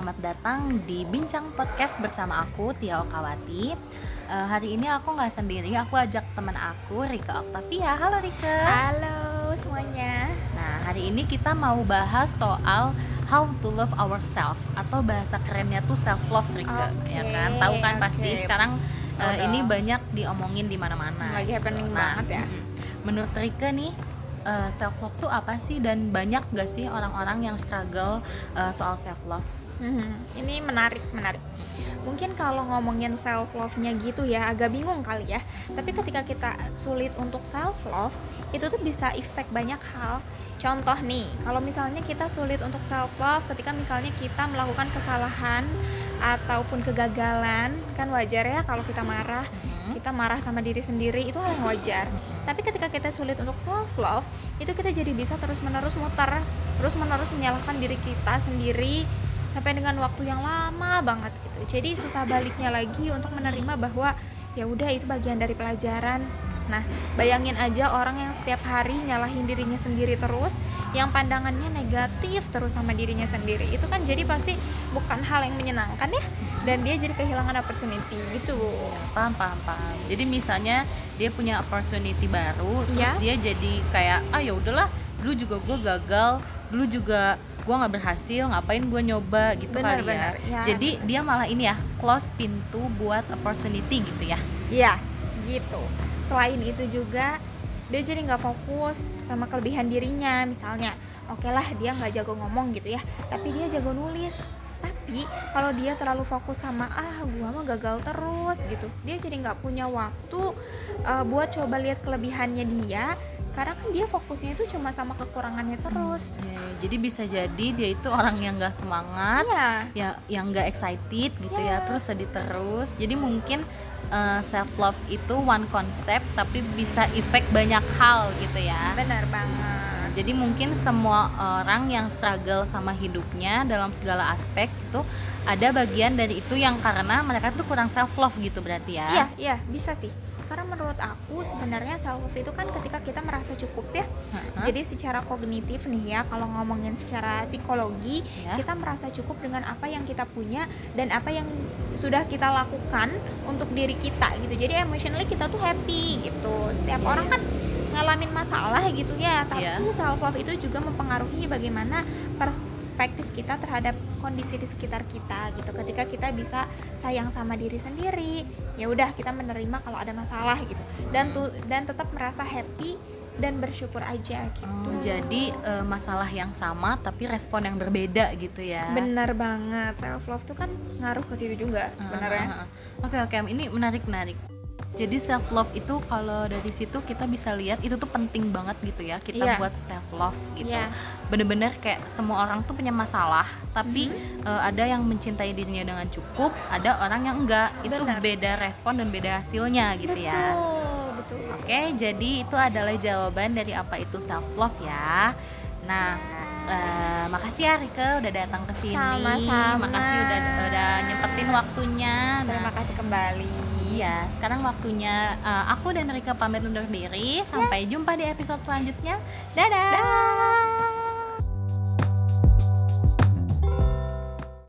selamat datang di Bincang Podcast bersama aku Tia Okawati. Uh, hari ini aku nggak sendiri, aku ajak teman aku Rika Octavia. Halo Rika. Halo semuanya. Nah hari ini kita mau bahas soal how to love ourselves atau bahasa kerennya tuh self love Rika, Oke, ya kan? Tahu kan pasti oke. sekarang uh, ini banyak diomongin di mana-mana. Lagi happening Nah, banget ya. Menurut Rika nih self love tuh apa sih dan banyak gak sih orang-orang yang struggle uh, soal self love? Mhm, Ini menarik, menarik. Mungkin kalau ngomongin self love-nya gitu ya, agak bingung kali ya. Tapi ketika kita sulit untuk self love, itu tuh bisa efek banyak hal. Contoh nih, kalau misalnya kita sulit untuk self love ketika misalnya kita melakukan kesalahan ataupun kegagalan, kan wajar ya kalau kita marah. Mm-mm. Kita marah sama diri sendiri itu hal yang wajar. Mm-mm. Tapi ketika kita sulit untuk self love, itu kita jadi bisa terus-menerus muter, terus-menerus menyalahkan diri kita sendiri sampai dengan waktu yang lama banget gitu. Jadi susah baliknya lagi untuk menerima bahwa ya udah itu bagian dari pelajaran. Nah, bayangin aja orang yang setiap hari nyalahin dirinya sendiri terus, yang pandangannya negatif terus sama dirinya sendiri. Itu kan jadi pasti bukan hal yang menyenangkan ya dan dia jadi kehilangan opportunity gitu. paham paham paham jadi misalnya dia punya opportunity baru terus Iya. dia jadi kayak ah ya udahlah dulu juga gue gagal dulu juga gue nggak berhasil ngapain gue nyoba gitu Benar, kali benar. ya Ya, jadi dia malah ini ya close pintu buat opportunity gitu ya Iya, gitu. Selain itu juga dia jadi nggak fokus sama kelebihan dirinya. Misalnya, oke lah dia nggak jago ngomong gitu ya, tapi dia jago nulis. Tapi kalau dia terlalu fokus sama ah gua mah gagal terus gitu, dia jadi nggak punya waktu uh, buat coba lihat kelebihannya dia. Karena kan dia fokusnya itu cuma sama kekurangannya terus. Ya, jadi bisa jadi dia itu orang yang nggak semangat Iya, ya yang nggak excited gitu ya Ya. terus sedih terus jadi mungkin self love itu one concept tapi bisa efek banyak hal gitu ya benar banget. Jadi mungkin semua orang yang struggle sama hidupnya dalam segala aspek itu ada bagian dari itu yang karena mereka tuh kurang self love gitu berarti ya Iya, iya, bisa sih. Karena menurut aku sebenarnya self love itu kan ketika kita merasa cukup ya. Heeh. Jadi secara kognitif nih ya, kalau ngomongin secara psikologi, Ya. kita merasa cukup dengan apa yang kita punya dan apa yang sudah kita lakukan untuk diri kita gitu. Jadi emotionally kita tuh happy gitu. Setiap Iya, orang iya. kan ngalamin masalah gitu ya, tapi Iya. self love itu juga mempengaruhi bagaimana perspektif kita terhadap kondisi di sekitar kita gitu. Ketika kita bisa sayang sama diri sendiri, ya udah kita menerima kalau ada masalah gitu. Dan Hmm. tuh dan tetap merasa happy dan bersyukur aja gitu. Oh, jadi eh, masalah yang sama tapi respon yang berbeda gitu ya bener banget self love tuh kan ngaruh ke situ juga sebenarnya Ah, ah, ah. Oke oke, ini menarik menarik. Jadi self love itu kalau dari situ kita bisa lihat itu tuh penting banget gitu ya kita Iya. buat self love gitu. Iya. Bener-bener kayak semua orang tuh punya masalah, tapi Mhm. eh, ada yang mencintai dirinya dengan cukup, ada orang yang enggak. Itu Benar. beda respon dan beda hasilnya gitu betul ya. betul Oke, jadi itu adalah jawaban dari apa itu self love ya. Nah, eh, makasih ya Rike udah datang ke sini. Sama-sama. Makasih udah udah nyempetin waktunya. Nah, terima kasih kembali Iya, sekarang waktunya eh, aku dan Rika pamit undur diri. Sampai jumpa di episode selanjutnya. Dadah. Dah.